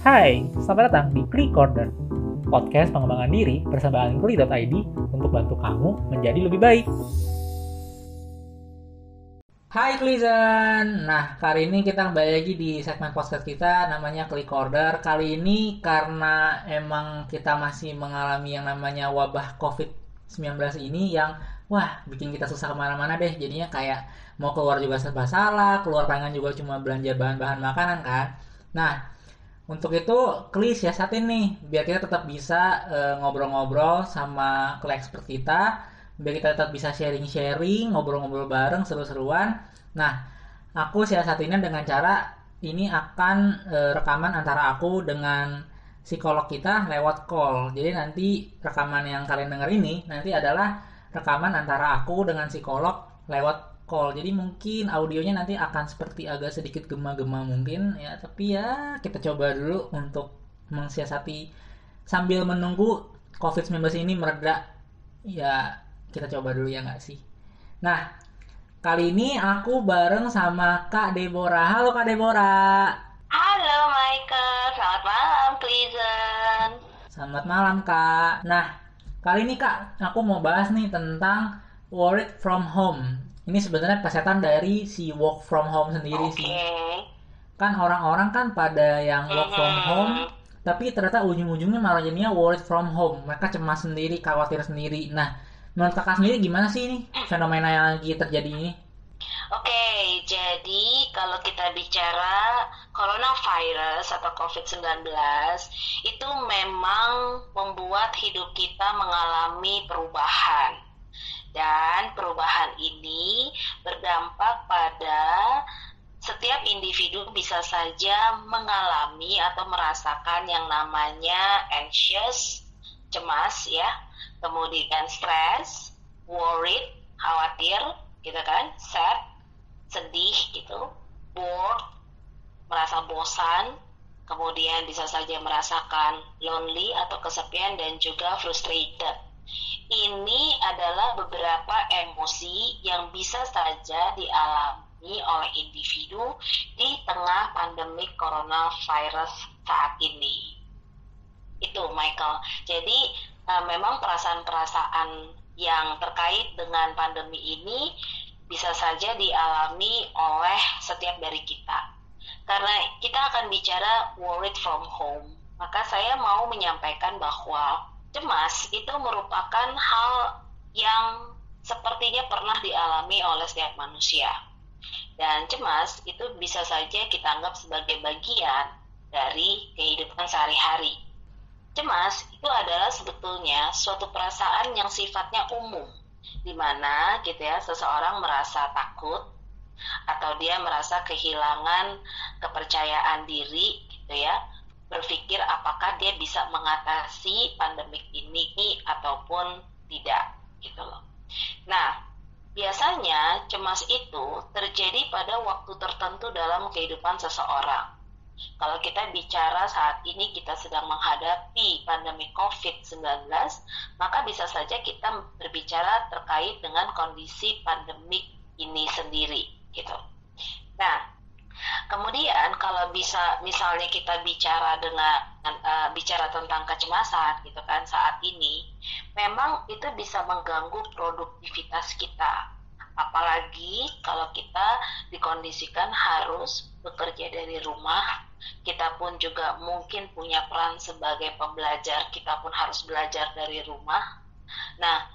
Hai, selamat datang di Klik Corner, podcast pengembangan diri bersama Ankli.id untuk bantu kamu menjadi lebih baik. Hai Klizen, nah kali ini kita kembali lagi di segmen podcast kita namanya Klik Order. Kali ini karena emang kita masih mengalami yang namanya wabah COVID-19 ini yang wah bikin kita susah ke mana-mana deh. Jadinya kayak mau keluar juga serba salah, keluar tangan juga cuma belanja bahan-bahan makanan kan. Nah, untuk itu, Klis ya saat ini biar kita tetap bisa uh, ngobrol-ngobrol sama klik expert kita, biar kita tetap bisa sharing-sharing, ngobrol-ngobrol bareng, seru-seruan. Nah, aku saat ini dengan cara ini akan uh, rekaman antara aku dengan psikolog kita lewat call. Jadi nanti rekaman yang kalian dengar ini nanti adalah rekaman antara aku dengan psikolog lewat call. Jadi mungkin audionya nanti akan seperti agak sedikit gema-gema mungkin ya, tapi ya kita coba dulu untuk mensiasati sambil menunggu COVID-19 ini mereda. Ya, kita coba dulu ya nggak sih? Nah, kali ini aku bareng sama Kak Deborah. Halo Kak Deborah. Halo Michael, selamat malam Pleasant. Selamat malam Kak. Nah, kali ini Kak, aku mau bahas nih tentang work from home ini sebenarnya kesehatan dari si work from home sendiri okay. sih kan orang-orang kan pada yang work from mm-hmm. home tapi ternyata ujung-ujungnya malah jadinya work from home. Mereka cemas sendiri khawatir sendiri. Nah menurut kakak sendiri gimana sih ini fenomena yang lagi terjadi ini? Oke, okay, jadi kalau kita bicara coronavirus atau COVID-19 itu memang membuat hidup kita mengalami perubahan dan perubahan ini berdampak pada setiap individu bisa saja mengalami atau merasakan yang namanya anxious, cemas ya, kemudian stress, worried, khawatir, gitu kan, sad, sedih gitu, bored, merasa bosan, kemudian bisa saja merasakan lonely atau kesepian dan juga frustrated ini adalah beberapa emosi yang bisa saja dialami oleh individu di tengah pandemi coronavirus saat ini. Itu Michael. Jadi uh, memang perasaan-perasaan yang terkait dengan pandemi ini bisa saja dialami oleh setiap dari kita. Karena kita akan bicara worried from home, maka saya mau menyampaikan bahwa cemas itu merupakan hal yang sepertinya pernah dialami oleh setiap manusia. Dan cemas itu bisa saja kita anggap sebagai bagian dari kehidupan sehari-hari. Cemas itu adalah sebetulnya suatu perasaan yang sifatnya umum, di mana gitu ya seseorang merasa takut atau dia merasa kehilangan kepercayaan diri gitu ya berpikir apakah dia bisa mengatasi pandemik ini ataupun tidak gitu loh. Nah, biasanya cemas itu terjadi pada waktu tertentu dalam kehidupan seseorang. Kalau kita bicara saat ini kita sedang menghadapi pandemi COVID-19, maka bisa saja kita berbicara terkait dengan kondisi pandemik ini sendiri gitu. Nah, Kemudian kalau bisa misalnya kita bicara dengan uh, bicara tentang kecemasan gitu kan saat ini, memang itu bisa mengganggu produktivitas kita. Apalagi kalau kita dikondisikan harus bekerja dari rumah, kita pun juga mungkin punya peran sebagai pembelajar, kita pun harus belajar dari rumah. Nah,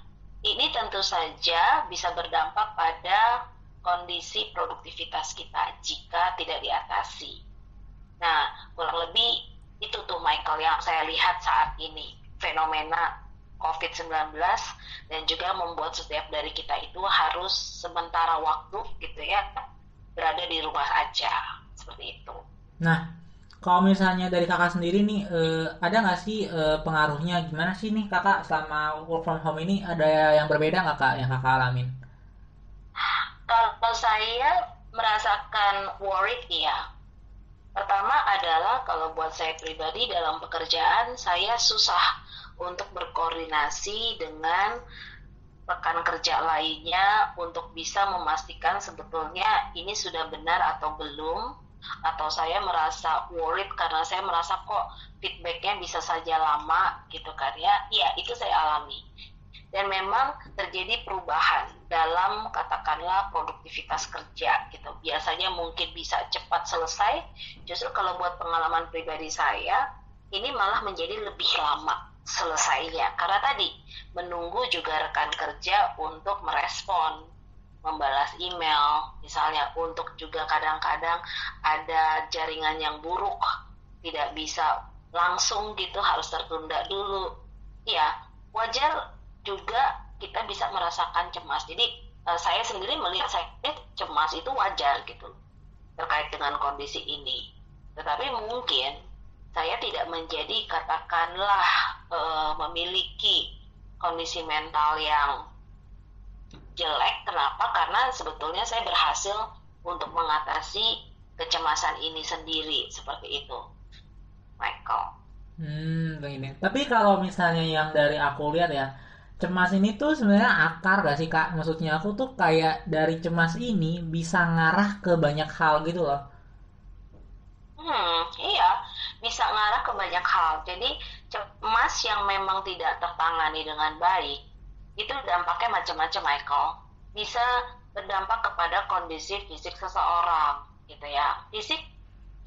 ini tentu saja bisa berdampak pada kondisi produktivitas kita jika tidak diatasi. Nah, kurang lebih itu tuh Michael yang saya lihat saat ini fenomena COVID-19 dan juga membuat setiap dari kita itu harus sementara waktu gitu ya berada di rumah aja seperti itu. Nah, kalau misalnya dari kakak sendiri nih eh, ada nggak sih eh, pengaruhnya gimana sih nih kakak selama work from home ini ada yang berbeda nggak kak yang kakak alamin? Kalau saya merasakan worried ya. Pertama adalah kalau buat saya pribadi dalam pekerjaan saya susah untuk berkoordinasi dengan rekan kerja lainnya untuk bisa memastikan sebetulnya ini sudah benar atau belum atau saya merasa worried karena saya merasa kok feedbacknya bisa saja lama gitu kan ya iya itu saya alami dan memang terjadi perubahan dalam katakanlah produktivitas kerja gitu. Biasanya mungkin bisa cepat selesai. Justru kalau buat pengalaman pribadi saya ini malah menjadi lebih lama selesainya. Karena tadi menunggu juga rekan kerja untuk merespon membalas email. Misalnya untuk juga kadang-kadang ada jaringan yang buruk tidak bisa langsung gitu harus tertunda dulu. Ya wajar juga kita bisa merasakan cemas jadi uh, saya sendiri melihat saya cemas itu wajar gitu terkait dengan kondisi ini tetapi mungkin saya tidak menjadi katakanlah uh, memiliki kondisi mental yang jelek. Kenapa? Karena sebetulnya saya berhasil untuk mengatasi kecemasan ini sendiri seperti itu, Michael. Hmm, begini. Tapi kalau misalnya yang dari aku lihat ya, cemas ini tuh sebenarnya akar gak sih kak? Maksudnya aku tuh kayak dari cemas ini bisa ngarah ke banyak hal gitu loh. Hmm, iya, bisa ngarah ke banyak hal. Jadi cemas yang memang tidak tertangani dengan baik itu dampaknya macam-macam Michael bisa berdampak kepada kondisi fisik seseorang gitu ya fisik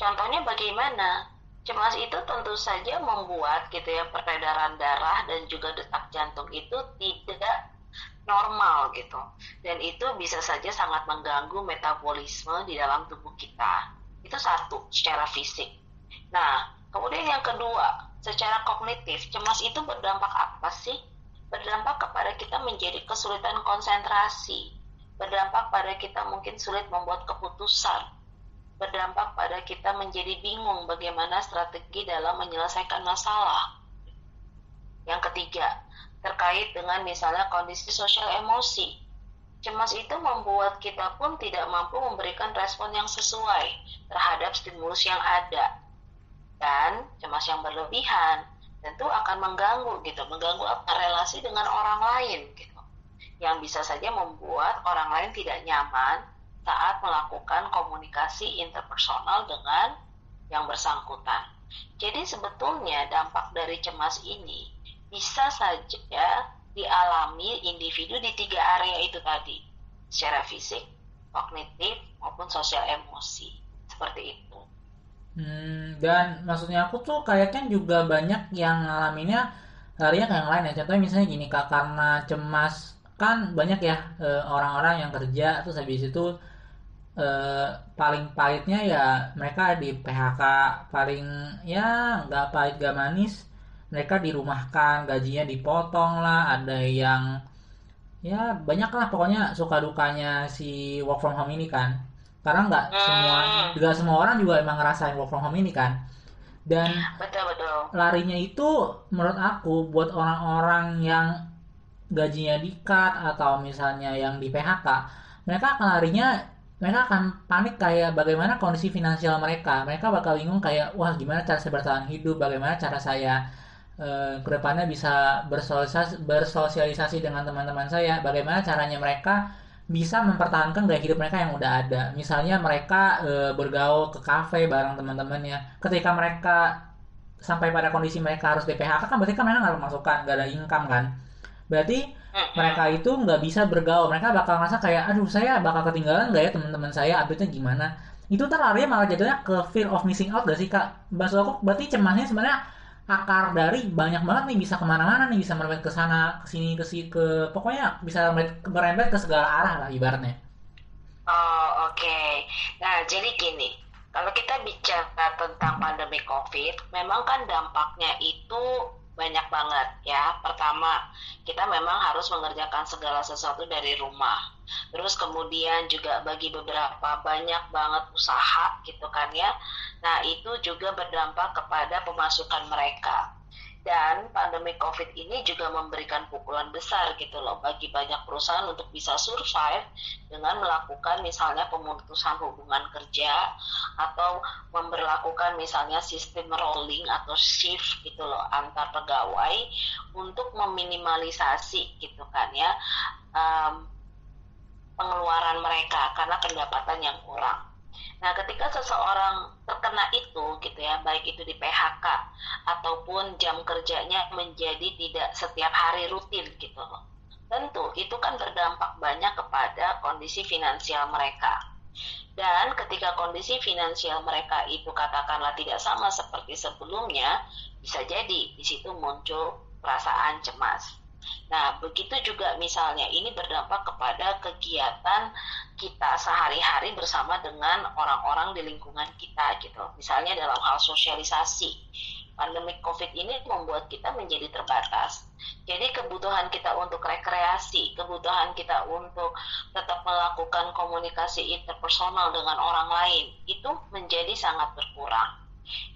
contohnya bagaimana cemas itu tentu saja membuat gitu ya peredaran darah dan juga detak jantung itu tidak normal gitu. Dan itu bisa saja sangat mengganggu metabolisme di dalam tubuh kita. Itu satu secara fisik. Nah kemudian yang kedua secara kognitif cemas itu berdampak apa sih? Berdampak kepada kita menjadi kesulitan konsentrasi, berdampak pada kita mungkin sulit membuat keputusan, berdampak pada kita menjadi bingung bagaimana strategi dalam menyelesaikan masalah. Yang ketiga, terkait dengan misalnya kondisi sosial emosi. Cemas itu membuat kita pun tidak mampu memberikan respon yang sesuai terhadap stimulus yang ada. Dan cemas yang berlebihan tentu akan mengganggu gitu mengganggu apa relasi dengan orang lain gitu yang bisa saja membuat orang lain tidak nyaman saat melakukan komunikasi interpersonal dengan yang bersangkutan. Jadi sebetulnya dampak dari cemas ini bisa saja dialami individu di tiga area itu tadi secara fisik kognitif maupun sosial emosi. Seperti itu. Hmm, dan maksudnya aku tuh kayaknya juga banyak yang ngalaminnya larinya kayak yang lain ya. Contohnya misalnya gini kak, karena cemas kan banyak ya eh, orang-orang yang kerja terus habis itu eh, paling pahitnya ya mereka di PHK paling ya nggak pahit gak manis mereka dirumahkan gajinya dipotong lah ada yang ya banyak lah pokoknya suka dukanya si work from home ini kan. Karena nggak semua juga hmm. semua orang juga emang ngerasain work from home ini kan. Dan betul betul. larinya itu menurut aku buat orang-orang yang gajinya di cut atau misalnya yang di PHK mereka akan larinya mereka akan panik kayak bagaimana kondisi finansial mereka mereka bakal bingung kayak wah gimana cara saya bertahan hidup bagaimana cara saya eh, ke depannya bisa bersosialisasi, bersosialisasi dengan teman-teman saya bagaimana caranya mereka bisa mempertahankan gaya hidup mereka yang udah ada. Misalnya mereka e, bergaul ke kafe bareng teman-temannya. Ketika mereka sampai pada kondisi mereka harus DPHK kan berarti kan mereka nggak pemasukan, nggak ada income kan. Berarti mereka itu nggak bisa bergaul. Mereka bakal ngerasa kayak, aduh saya bakal ketinggalan nggak ya teman-teman saya, update-nya gimana. Itu ntar malah jadinya ke fear of missing out gak sih kak? Maksud aku berarti cemasnya sebenarnya akar dari banyak banget nih bisa ke mana-mana nih bisa merembet ke sana ke sini ke sini ke pokoknya bisa merembet ke segala arah lah ibaratnya. Oh oke. Okay. Nah jadi gini kalau kita bicara tentang pandemi COVID, memang kan dampaknya itu banyak banget ya. Pertama, kita memang harus mengerjakan segala sesuatu dari rumah. Terus kemudian juga bagi beberapa banyak banget usaha gitu kan ya. Nah, itu juga berdampak kepada pemasukan mereka dan pandemi COVID ini juga memberikan pukulan besar gitu loh bagi banyak perusahaan untuk bisa survive dengan melakukan misalnya pemutusan hubungan kerja atau memperlakukan misalnya sistem rolling atau shift gitu loh antar pegawai untuk meminimalisasi gitu kan ya um, pengeluaran mereka karena pendapatan yang kurang. Nah, ketika seseorang terkena itu gitu ya, baik itu di PHK ataupun jam kerjanya menjadi tidak setiap hari rutin gitu loh. Tentu itu kan berdampak banyak kepada kondisi finansial mereka. Dan ketika kondisi finansial mereka itu katakanlah tidak sama seperti sebelumnya, bisa jadi di situ muncul perasaan cemas. Nah, begitu juga misalnya ini berdampak kepada kegiatan kita sehari-hari bersama dengan orang-orang di lingkungan kita gitu. Misalnya dalam hal sosialisasi. Pandemi COVID ini membuat kita menjadi terbatas. Jadi kebutuhan kita untuk rekreasi, kebutuhan kita untuk tetap melakukan komunikasi interpersonal dengan orang lain itu menjadi sangat berkurang.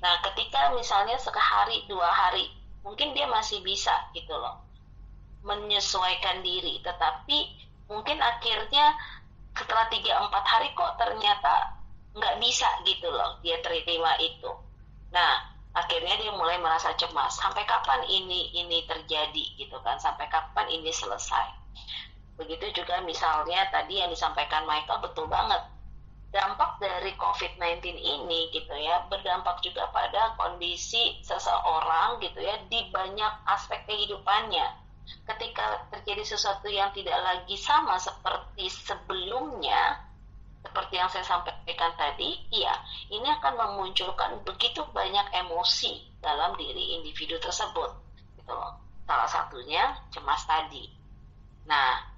Nah, ketika misalnya sehari dua hari, mungkin dia masih bisa gitu loh menyesuaikan diri. Tetapi mungkin akhirnya setelah tiga empat hari kok ternyata nggak bisa gitu loh dia terima itu. Nah akhirnya dia mulai merasa cemas. Sampai kapan ini ini terjadi gitu kan? Sampai kapan ini selesai? Begitu juga misalnya tadi yang disampaikan Michael betul banget. Dampak dari COVID-19 ini gitu ya berdampak juga pada kondisi seseorang gitu ya di banyak aspek kehidupannya ketika terjadi sesuatu yang tidak lagi sama seperti sebelumnya, seperti yang saya sampaikan tadi, iya, ini akan memunculkan begitu banyak emosi dalam diri individu tersebut. Gitu Salah satunya cemas tadi. Nah,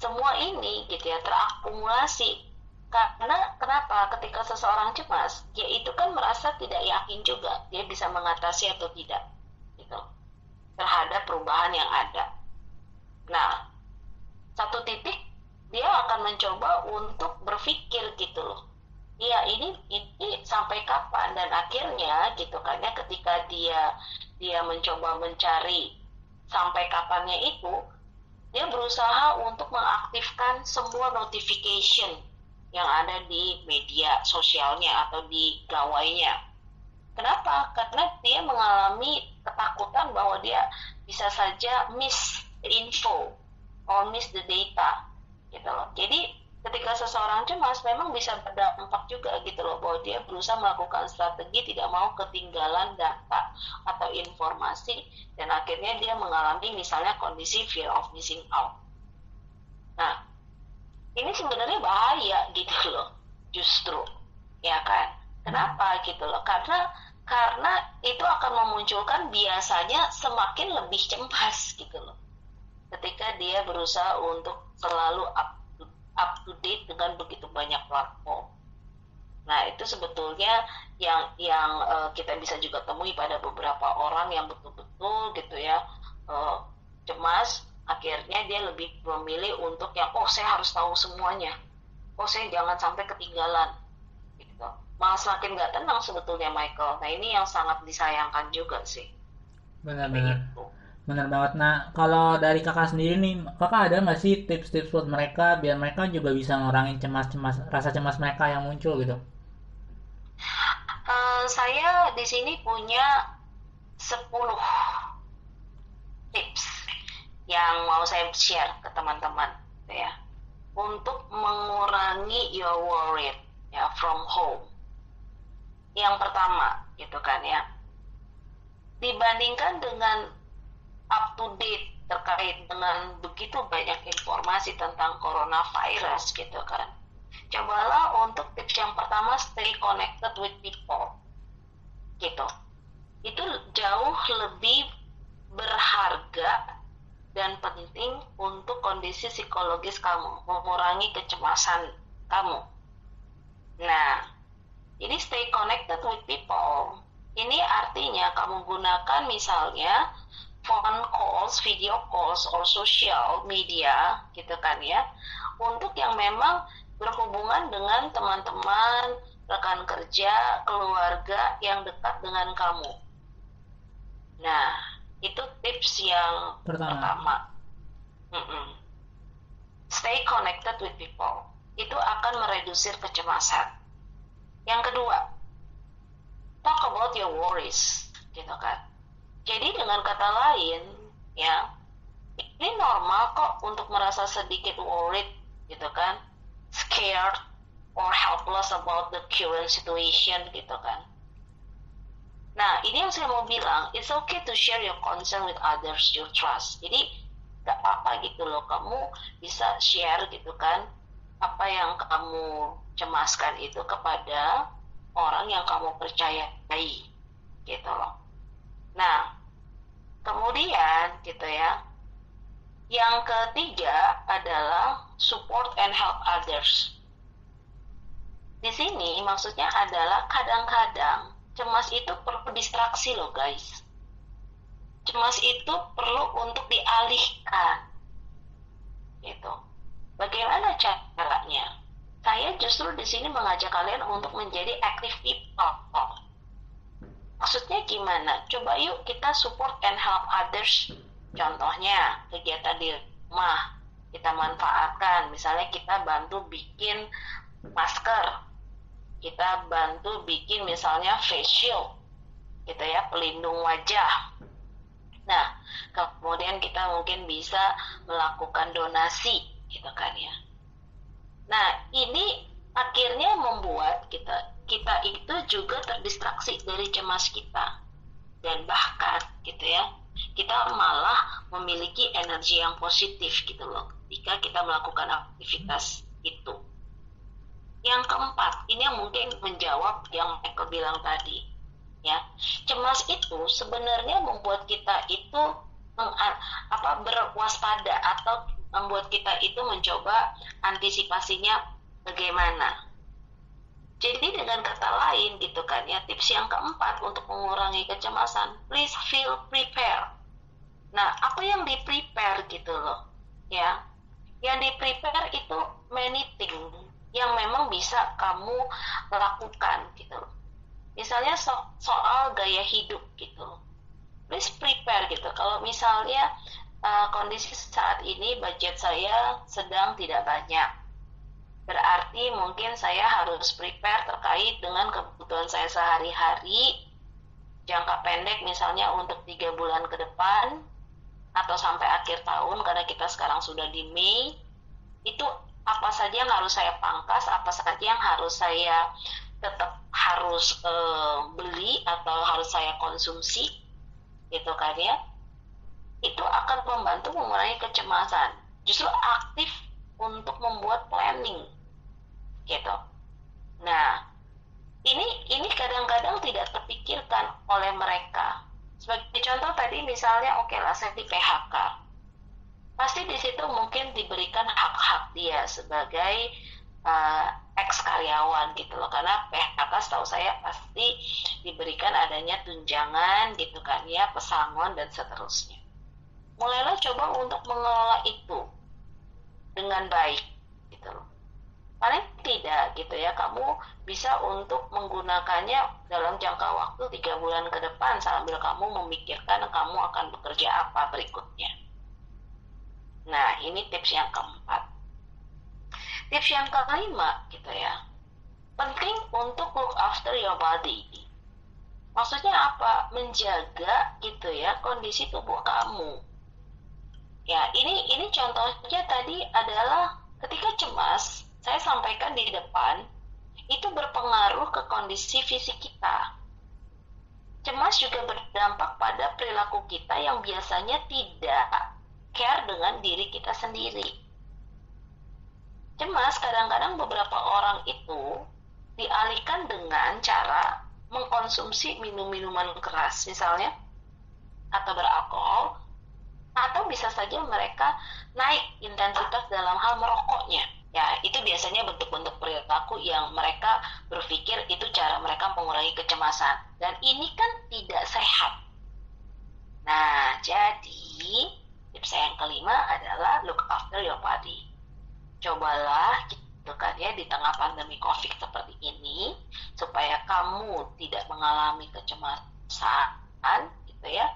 semua ini gitu ya terakumulasi karena kenapa ketika seseorang cemas dia itu kan merasa tidak yakin juga dia bisa mengatasi atau tidak terhadap perubahan yang ada. Nah, satu titik dia akan mencoba untuk berpikir gitu loh. Iya ini ini sampai kapan dan akhirnya gitu kan ya ketika dia dia mencoba mencari sampai kapannya itu dia berusaha untuk mengaktifkan semua notification yang ada di media sosialnya atau di gawainya Kenapa? Karena dia mengalami ketakutan bahwa dia bisa saja miss the info or miss the data gitu loh. Jadi ketika seseorang cemas memang bisa berdampak juga gitu loh bahwa dia berusaha melakukan strategi tidak mau ketinggalan data atau informasi dan akhirnya dia mengalami misalnya kondisi fear of missing out. Nah, ini sebenarnya bahaya gitu loh, justru, ya kan? Kenapa gitu loh? Karena karena itu akan memunculkan biasanya semakin lebih cemas gitu loh. Ketika dia berusaha untuk selalu up to, up to date dengan begitu banyak platform. Nah, itu sebetulnya yang yang uh, kita bisa juga temui pada beberapa orang yang betul-betul gitu ya uh, cemas akhirnya dia lebih memilih untuk yang oh saya harus tahu semuanya oh saya jangan sampai ketinggalan malah semakin nggak tenang sebetulnya Michael. Nah ini yang sangat disayangkan juga sih. Benar-benar. Gitu. Benar banget. Nah kalau dari kakak sendiri nih, kakak ada nggak sih tips-tips buat mereka biar mereka juga bisa ngurangin cemas-cemas rasa cemas mereka yang muncul gitu? Uh, saya di sini punya 10 tips yang mau saya share ke teman-teman ya untuk mengurangi your worry ya from home yang pertama gitu kan ya. Dibandingkan dengan up to date terkait dengan begitu banyak informasi tentang coronavirus gitu kan. Cobalah untuk tips yang pertama stay connected with people gitu. Itu jauh lebih berharga dan penting untuk kondisi psikologis kamu mengurangi kecemasan kamu. Nah jadi stay connected with people. Ini artinya kamu gunakan misalnya phone calls, video calls, or social media gitu kan ya, untuk yang memang berhubungan dengan teman-teman, rekan kerja, keluarga yang dekat dengan kamu. Nah, itu tips yang pertama. pertama. Mm -mm. Stay connected with people. Itu akan meredusir kecemasan. Yang kedua, talk about your worries, gitu kan. Jadi dengan kata lain, ya, ini normal kok untuk merasa sedikit worried, gitu kan, scared, or helpless about the current situation gitu kan. Nah, ini yang saya mau bilang, it's okay to share your concern with others you trust. Jadi, gak apa-apa gitu loh, kamu bisa share gitu kan, apa yang kamu cemaskan itu kepada orang yang kamu percayai gitu loh. Nah, kemudian gitu ya, yang ketiga adalah support and help others. Di sini maksudnya adalah kadang-kadang cemas itu perlu distraksi loh guys. Cemas itu perlu untuk dialihkan. Gitu. Bagaimana caranya? Saya justru di sini mengajak kalian untuk menjadi active people. Maksudnya gimana? Coba yuk kita support and help others Contohnya kegiatan di rumah kita manfaatkan, misalnya kita bantu bikin masker, kita bantu bikin misalnya face shield, gitu ya, pelindung wajah. Nah, kemudian kita mungkin bisa melakukan donasi, gitu kan ya. Nah, ini akhirnya membuat kita kita itu juga terdistraksi dari cemas kita dan bahkan gitu ya kita malah memiliki energi yang positif gitu loh ketika kita melakukan aktivitas itu. Yang keempat, ini yang mungkin menjawab yang Michael bilang tadi. Ya, cemas itu sebenarnya membuat kita itu apa berwaspada atau membuat kita itu mencoba antisipasinya bagaimana. Jadi dengan kata lain gitu kan ya tips yang keempat untuk mengurangi kecemasan, please feel prepare. Nah apa yang di prepare gitu loh ya, yang di prepare itu many things yang memang bisa kamu lakukan gitu. Misalnya so soal gaya hidup gitu, please prepare gitu. Kalau misalnya uh, kondisi saat ini budget saya sedang tidak banyak. Berarti mungkin saya harus prepare terkait dengan kebutuhan saya sehari-hari, jangka pendek misalnya untuk tiga bulan ke depan, atau sampai akhir tahun karena kita sekarang sudah di Mei, itu apa saja yang harus saya pangkas, apa saja yang harus saya tetap harus e, beli atau harus saya konsumsi, gitu kan ya, itu akan membantu mengurangi kecemasan. Justru aktif untuk membuat planning gitu. Nah, ini ini kadang-kadang tidak terpikirkan oleh mereka. Sebagai contoh tadi misalnya oke okay lah saya di PHK. Pasti di situ mungkin diberikan hak-hak dia sebagai uh, ex karyawan gitu loh karena PHK setahu saya pasti diberikan adanya tunjangan gitu kan ya pesangon dan seterusnya mulailah coba untuk mengelola itu dengan baik gitu loh. Paling tidak gitu ya kamu bisa untuk menggunakannya dalam jangka waktu tiga bulan ke depan sambil kamu memikirkan kamu akan bekerja apa berikutnya. Nah ini tips yang keempat. Tips yang kelima gitu ya. Penting untuk look after your body. Maksudnya apa? Menjaga gitu ya kondisi tubuh kamu ya ini ini contohnya tadi adalah ketika cemas saya sampaikan di depan itu berpengaruh ke kondisi fisik kita. Cemas juga berdampak pada perilaku kita yang biasanya tidak care dengan diri kita sendiri. Cemas kadang-kadang beberapa orang itu dialihkan dengan cara mengkonsumsi minum-minuman keras misalnya atau beralkohol atau bisa saja mereka naik intensitas dalam hal merokoknya Ya, itu biasanya bentuk-bentuk perilaku yang mereka berpikir itu cara mereka mengurangi kecemasan. Dan ini kan tidak sehat. Nah, jadi tips saya yang kelima adalah look after your body. Cobalah gitu kan ya di tengah pandemi COVID seperti ini supaya kamu tidak mengalami kecemasan gitu ya.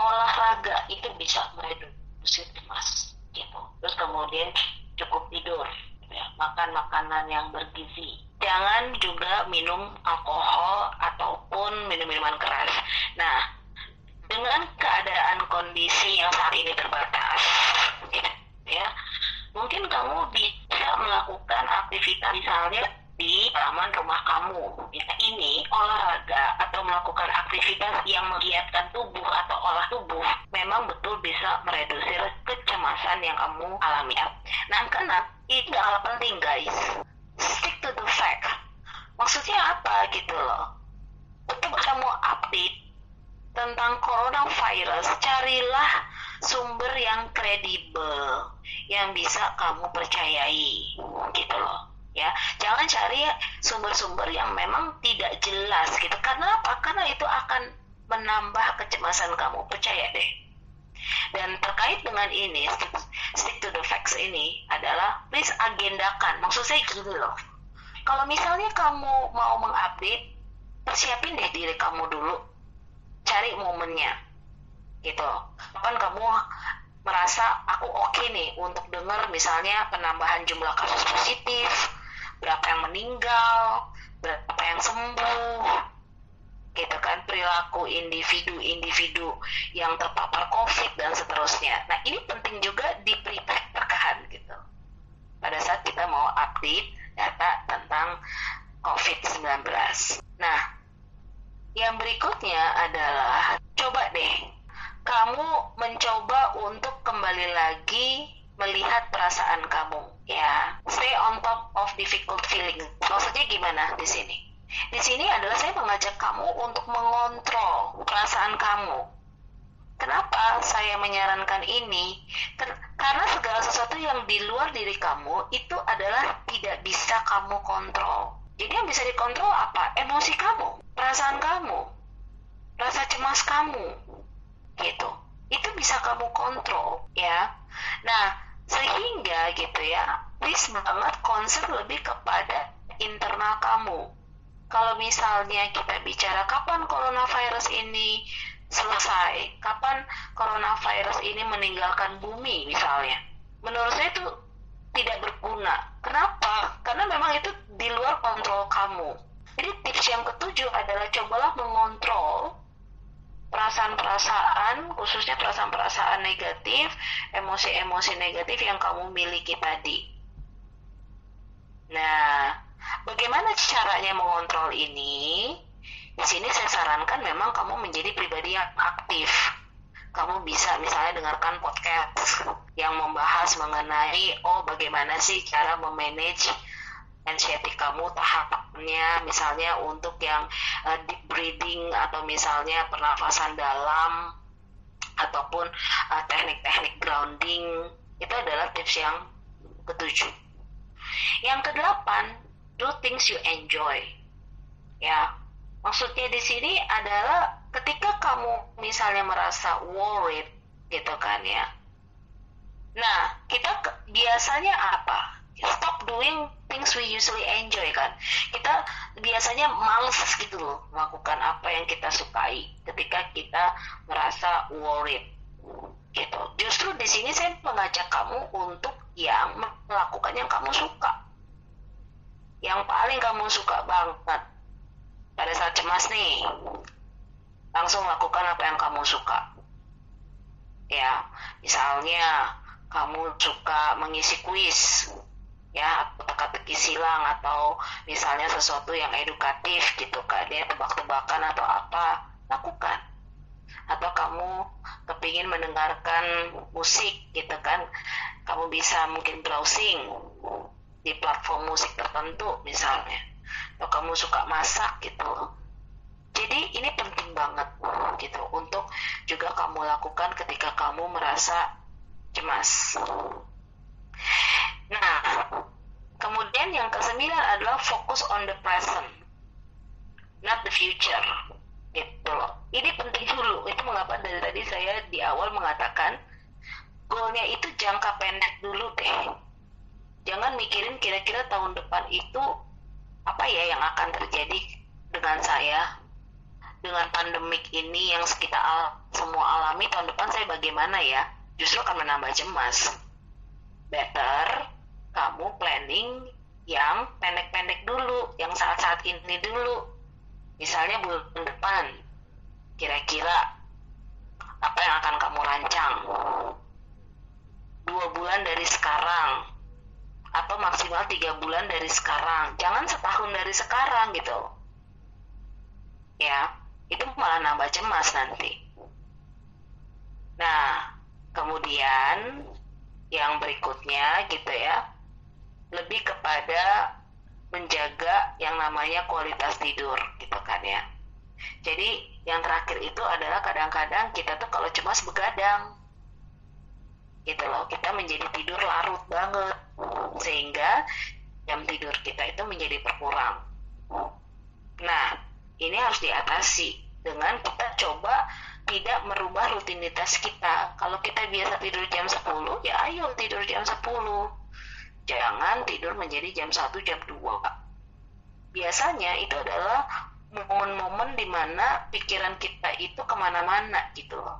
Olahraga itu bisa mereduksi cemas gitu. Terus kemudian cukup tidur, ya, makan makanan yang bergizi. Jangan juga minum alkohol ataupun minum-minuman keras. Nah, dengan keadaan kondisi yang saat ini terbatas, ya, mungkin kamu bisa melakukan aktivitas misalnya di taman rumah kamu. Bisa ini olahraga atau melakukan aktivitas yang menggiatkan tubuh atau olah tubuh memang betul bisa meredusir kecemasan yang kamu alami. Nah, karena ini gak kalah penting guys. Stick to the fact. Maksudnya apa gitu loh. Untuk kamu update tentang coronavirus, carilah sumber yang kredibel yang bisa kamu percayai gitu loh ya jangan cari sumber-sumber yang memang tidak jelas gitu. Karena apa? Karena itu akan menambah kecemasan kamu. Percaya deh. Dan terkait dengan ini stick, to the facts ini adalah please agendakan. Maksud saya gini loh. Kalau misalnya kamu mau mengupdate persiapin deh diri kamu dulu. Cari momennya. Gitu kapan kamu merasa aku oke okay nih untuk dengar misalnya penambahan jumlah kasus positif berapa yang meninggal, berapa yang sembuh, gitu kan perilaku individu-individu yang terpapar COVID dan seterusnya. Nah ini penting juga diperhatikan gitu. Pada saat kita mau update data tentang COVID-19. Nah, yang berikutnya adalah coba deh kamu mencoba untuk kembali lagi melihat perasaan kamu ya. Stay on top of difficult feeling. Maksudnya gimana di sini? Di sini adalah saya mengajak kamu untuk mengontrol perasaan kamu. Kenapa saya menyarankan ini? Karena segala sesuatu yang di luar diri kamu itu adalah tidak bisa kamu kontrol. Jadi yang bisa dikontrol apa? Emosi kamu perasaan kamu rasa cemas kamu gitu. Itu bisa kamu kontrol ya. Nah sehingga gitu ya please banget concern lebih kepada internal kamu. Kalau misalnya kita bicara kapan coronavirus ini selesai kapan coronavirus ini meninggalkan bumi misalnya menurut saya itu tidak berguna. Kenapa? Karena memang itu di luar kontrol kamu. Jadi tips yang ketujuh adalah cobalah mengontrol perasaan-perasaan, khususnya perasaan-perasaan negatif, emosi-emosi negatif yang kamu miliki tadi. Nah, bagaimana caranya mengontrol ini? Di sini saya sarankan memang kamu menjadi pribadi yang aktif. Kamu bisa misalnya dengarkan podcast yang membahas mengenai oh bagaimana sih cara memanage anxiety kamu tahapnya misalnya untuk yang uh, deep breathing atau misalnya pernafasan dalam ataupun uh, teknik-teknik grounding itu adalah tips yang ketujuh. Yang kedelapan, do things you enjoy. Ya, maksudnya di sini adalah ketika kamu misalnya merasa worried gitu kan ya. Nah, kita biasanya apa? Stop doing things we usually enjoy kan? Kita biasanya males gitu loh melakukan apa yang kita sukai ketika kita merasa worried gitu. Justru di sini saya mengajak kamu untuk yang melakukan yang kamu suka. Yang paling kamu suka banget. Pada saat cemas nih langsung lakukan apa yang kamu suka. Ya misalnya kamu suka mengisi kuis ya teka-teki silang atau misalnya sesuatu yang edukatif gitu kan ya tebak-tebakan atau apa lakukan. Atau kamu kepingin mendengarkan musik gitu kan. Kamu bisa mungkin browsing di platform musik tertentu misalnya. Atau kamu suka masak gitu. Jadi ini penting banget gitu untuk juga kamu lakukan ketika kamu merasa cemas Nah, yang kesembilan adalah fokus on the present, not the future. Gitu loh. Ini penting dulu. Itu mengapa dari tadi saya di awal mengatakan goalnya itu jangka pendek dulu deh. Jangan mikirin kira-kira tahun depan itu apa ya yang akan terjadi dengan saya dengan pandemik ini yang kita al semua alami tahun depan saya bagaimana ya justru akan menambah cemas better kamu planning yang pendek-pendek dulu, yang saat-saat ini dulu. Misalnya bulan depan, kira-kira apa yang akan kamu rancang? Dua bulan dari sekarang, atau maksimal tiga bulan dari sekarang jangan setahun dari sekarang gitu ya itu malah nambah cemas nanti nah kemudian yang berikutnya gitu ya lebih kepada menjaga yang namanya kualitas tidur gitu kan ya. Jadi yang terakhir itu adalah kadang-kadang kita tuh kalau cemas begadang. Gitu loh kita menjadi tidur larut banget. Sehingga jam tidur kita itu menjadi berkurang. Nah ini harus diatasi dengan kita coba tidak merubah rutinitas kita. Kalau kita biasa tidur jam 10 ya ayo tidur jam 10 jangan tidur menjadi jam 1 jam 2 biasanya itu adalah momen-momen di mana pikiran kita itu ke mana-mana gitu loh.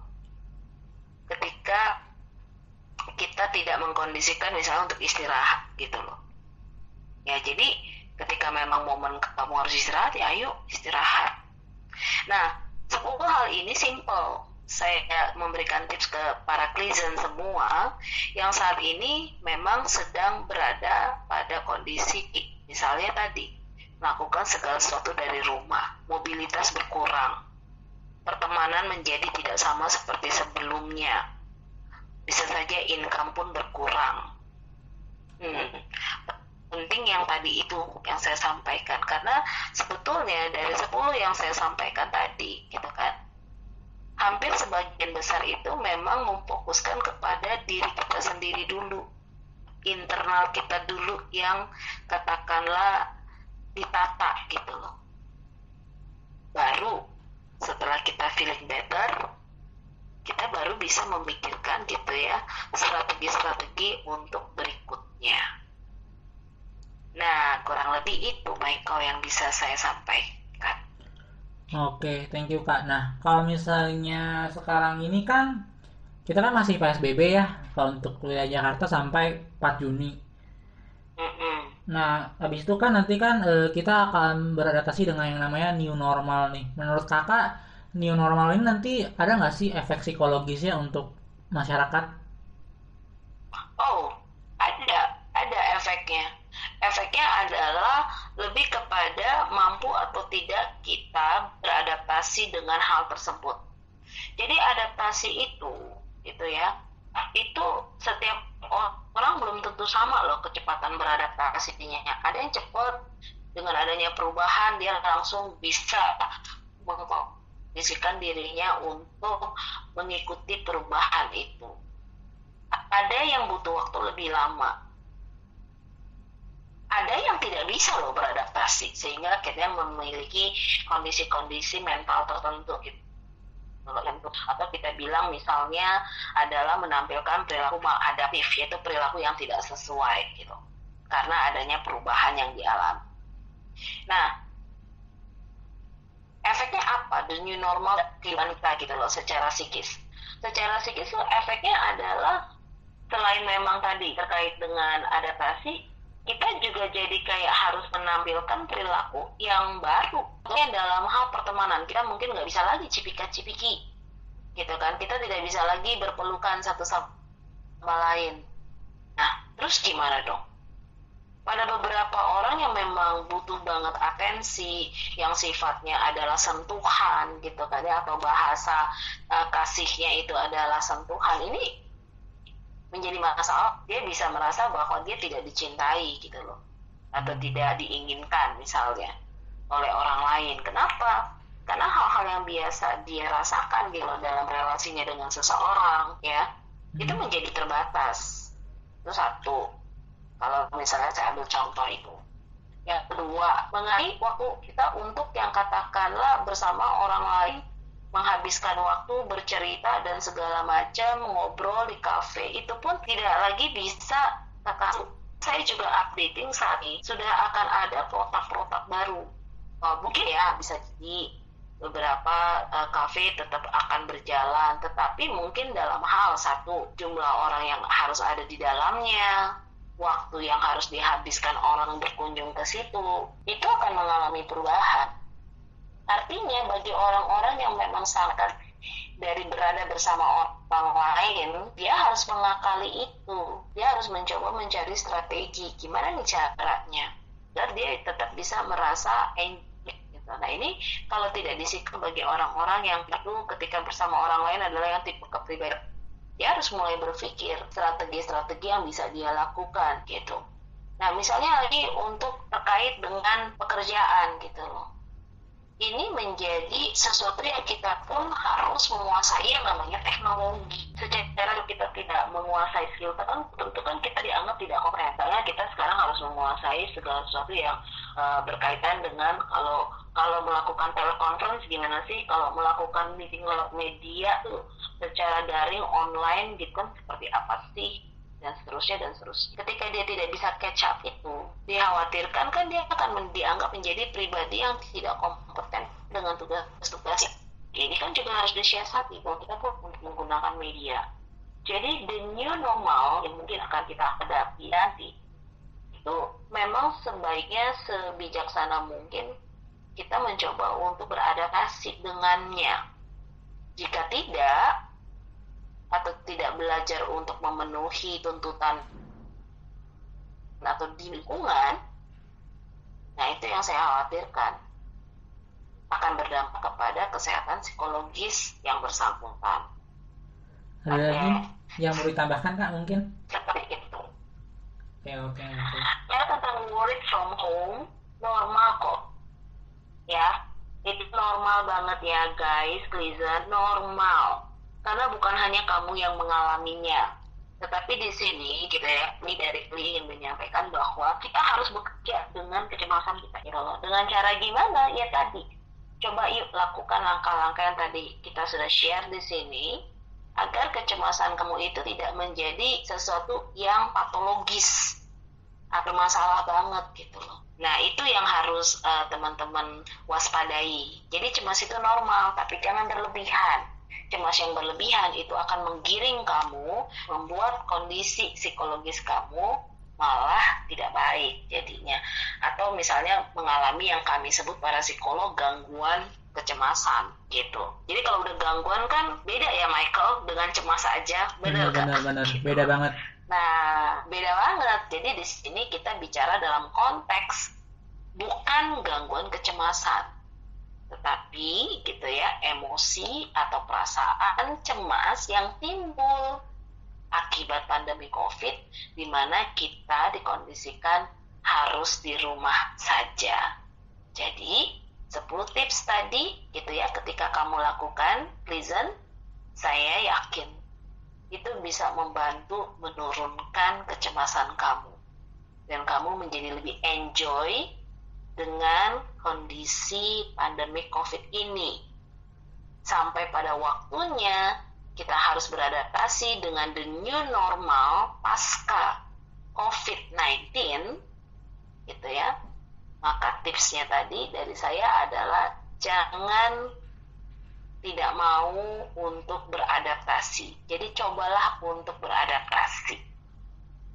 Ketika kita tidak mengkondisikan misalnya untuk istirahat gitu loh. Ya jadi ketika memang momen kamu harus istirahat ya ayo istirahat. Nah sepuluh hal ini simple saya memberikan tips ke para klien semua yang saat ini memang sedang berada pada kondisi misalnya tadi melakukan segala sesuatu dari rumah mobilitas berkurang pertemanan menjadi tidak sama seperti sebelumnya bisa saja income pun berkurang. Hmm. Penting yang tadi itu yang saya sampaikan karena sebetulnya dari 10 yang saya sampaikan tadi gitu kan hampir sebagian besar itu memang memfokuskan kepada diri kita sendiri dulu internal kita dulu yang katakanlah ditata gitu loh baru setelah kita feeling better kita baru bisa memikirkan gitu ya strategi-strategi untuk berikutnya. Nah, kurang lebih itu Michael yang bisa saya sampaikan. Oke, thank you Kak. Nah, kalau misalnya sekarang ini kan kita kan masih PSBB ya, kalau untuk wilayah Jakarta sampai 4 Juni. Mm -mm. Nah, habis itu kan nanti kan e, kita akan beradaptasi dengan yang namanya new normal nih. Menurut kakak, new normal ini nanti ada nggak sih efek psikologisnya untuk masyarakat? Oh, ada, ada efeknya. Efeknya adalah lebih kepada mampu atau tidak kita beradaptasi dengan hal tersebut. Jadi adaptasi itu, itu ya, itu setiap orang belum tentu sama loh kecepatan beradaptasinya. Ada yang cepat dengan adanya perubahan dia langsung bisa bisikan dirinya untuk mengikuti perubahan itu. Ada yang butuh waktu lebih lama. Ada yang tidak bisa loh beradaptasi sehingga akhirnya memiliki kondisi-kondisi mental tertentu gitu. Atau kita bilang misalnya adalah menampilkan perilaku maladaptif yaitu perilaku yang tidak sesuai gitu. Karena adanya perubahan yang dialami. Nah, efeknya apa the new normal kehidupan kita gitu loh secara psikis secara psikis tuh efeknya adalah selain memang tadi terkait dengan adaptasi kita juga jadi kayak harus menampilkan perilaku yang baru. Mungkin dalam hal pertemanan kita mungkin nggak bisa lagi cipika-cipiki gitu kan? Kita tidak bisa lagi berpelukan satu sama lain. Nah terus gimana dong? Pada beberapa orang yang memang butuh banget atensi yang sifatnya adalah sentuhan gitu kan ya? Atau bahasa uh, kasihnya itu adalah sentuhan. Ini menjadi masalah dia bisa merasa bahwa dia tidak dicintai gitu loh. Atau tidak diinginkan misalnya oleh orang lain. Kenapa? Karena hal-hal yang biasa dia rasakan gitu dalam relasinya dengan seseorang ya hmm. itu menjadi terbatas. Itu satu. Kalau misalnya saya ambil contoh itu. Yang kedua, mengenai waktu kita untuk yang katakanlah bersama orang lain menghabiskan waktu bercerita dan segala macam ngobrol di kafe. Itu pun tidak lagi bisa kakak saya juga updating saat ini. Sudah akan ada protap-protap baru. Oh, mungkin ya bisa jadi beberapa uh, kafe tetap akan berjalan. Tetapi mungkin dalam hal satu jumlah orang yang harus ada di dalamnya waktu yang harus dihabiskan orang berkunjung ke situ itu akan mengalami perubahan. Artinya bagi orang-orang yang memang sangat dari berada bersama orang lain, dia harus mengakali itu. Dia harus mencoba mencari strategi gimana nih caranya dan dia tetap bisa merasa enjoy gitu. Nah ini kalau tidak disikap bagi orang-orang yang itu ketika bersama orang lain adalah yang tipe kepribadian dia harus mulai berpikir strategi-strategi yang bisa dia lakukan gitu. Nah misalnya lagi untuk terkait dengan pekerjaan gitu loh ini menjadi sesuatu yang kita pun harus menguasai yang namanya teknologi. Secara kita tidak menguasai skill tertentu, tentu kan kita dianggap tidak kompeten. Karena kita sekarang harus menguasai segala sesuatu yang uh, berkaitan dengan kalau kalau melakukan telekonferensi gimana sih, kalau melakukan meeting lewat media tuh secara daring online gitu seperti apa sih dan seterusnya dan seterusnya. Ketika dia tidak bisa catch up itu, dikhawatirkan kan dia akan dianggap menjadi pribadi yang tidak kompeten dengan tugas-tugas. Ini kan juga harus disiasati kalau kita pun untuk menggunakan media. Jadi the new normal yang mungkin akan kita hadapi nanti itu memang sebaiknya sebijaksana mungkin kita mencoba untuk beradaptasi dengannya. Jika tidak, atau tidak belajar untuk memenuhi tuntutan atau di lingkungan, nah itu yang saya khawatirkan akan berdampak kepada kesehatan psikologis yang bersangkutan. Ada lagi yang mau ditambahkan kak mungkin? Seperti itu. Oke oke oke. Ya tentang work from home normal kok. Ya, itu normal banget ya guys, Liza, normal karena bukan hanya kamu yang mengalaminya. Tetapi di sini kita ya ini dari Kli ingin menyampaikan bahwa kita harus bekerja dengan kecemasan kita ya Allah. Dengan cara gimana? Ya tadi. Coba yuk lakukan langkah-langkah yang tadi kita sudah share di sini agar kecemasan kamu itu tidak menjadi sesuatu yang patologis atau masalah banget gitu loh. Nah itu yang harus uh, teman-teman waspadai. Jadi cemas itu normal, tapi jangan berlebihan cemas yang berlebihan itu akan menggiring kamu, membuat kondisi psikologis kamu malah tidak baik jadinya. Atau misalnya mengalami yang kami sebut para psikolog gangguan kecemasan gitu. Jadi kalau udah gangguan kan beda ya Michael dengan cemas aja, benar kan? Benar benar, gitu. beda banget. Nah, beda banget. Jadi di sini kita bicara dalam konteks bukan gangguan kecemasan tetapi gitu ya emosi atau perasaan cemas yang timbul akibat pandemi COVID di mana kita dikondisikan harus di rumah saja. Jadi, 10 tips tadi gitu ya ketika kamu lakukan listen saya yakin itu bisa membantu menurunkan kecemasan kamu dan kamu menjadi lebih enjoy dengan kondisi pandemi COVID ini. Sampai pada waktunya kita harus beradaptasi dengan the new normal pasca COVID-19 gitu ya. Maka tipsnya tadi dari saya adalah jangan tidak mau untuk beradaptasi. Jadi cobalah untuk beradaptasi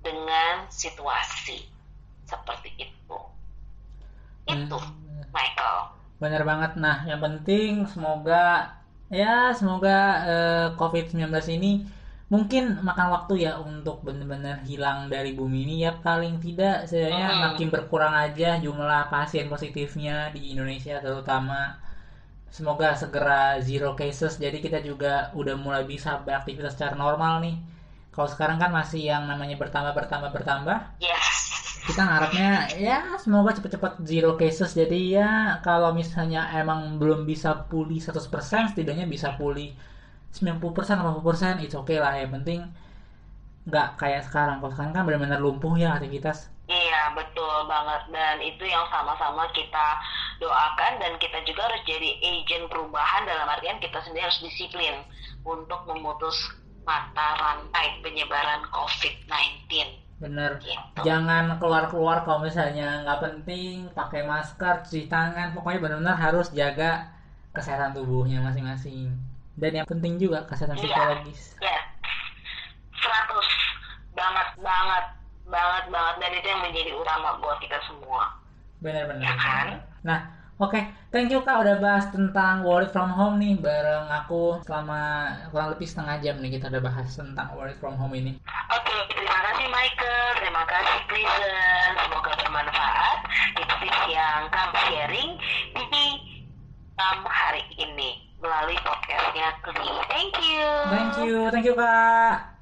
dengan situasi seperti itu. Itu, hmm. Michael. Bener banget. Nah, yang penting semoga ya semoga uh, COVID-19 ini mungkin makan waktu ya untuk benar-benar hilang dari bumi ini ya paling tidak setidaknya hmm. makin berkurang aja jumlah pasien positifnya di Indonesia terutama semoga segera zero cases jadi kita juga udah mulai bisa beraktivitas secara normal nih kalau sekarang kan masih yang namanya bertambah bertambah bertambah yes kita ngarepnya ya semoga cepet-cepet zero cases. Jadi ya kalau misalnya emang belum bisa pulih 100% setidaknya bisa pulih 90% 80% itu oke okay lah. Yang penting nggak kayak sekarang. Kalau sekarang kan benar-benar lumpuh ya aktivitas. Iya betul banget. Dan itu yang sama-sama kita doakan dan kita juga harus jadi agent perubahan dalam artian kita sendiri harus disiplin untuk memutus mata rantai penyebaran COVID-19 bener. Gitu. jangan keluar keluar kalau misalnya nggak penting pakai masker cuci tangan pokoknya benar-benar harus jaga kesehatan tubuhnya masing-masing. Dan yang penting juga kesehatan iya, psikologis. Ya seratus. Banget banget banget banget. Dan itu yang menjadi utama buat kita semua. Benar-benar ya kan? nah Oke, thank you Kak udah bahas tentang work from home nih bareng aku selama kurang lebih setengah jam nih kita udah bahas tentang work from home ini. Oke, terima kasih Michael, terima kasih Prison. Semoga bermanfaat tips-tips yang kamu sharing di um, hari ini melalui podcastnya Kli. Thank you. Thank you, thank you Kak.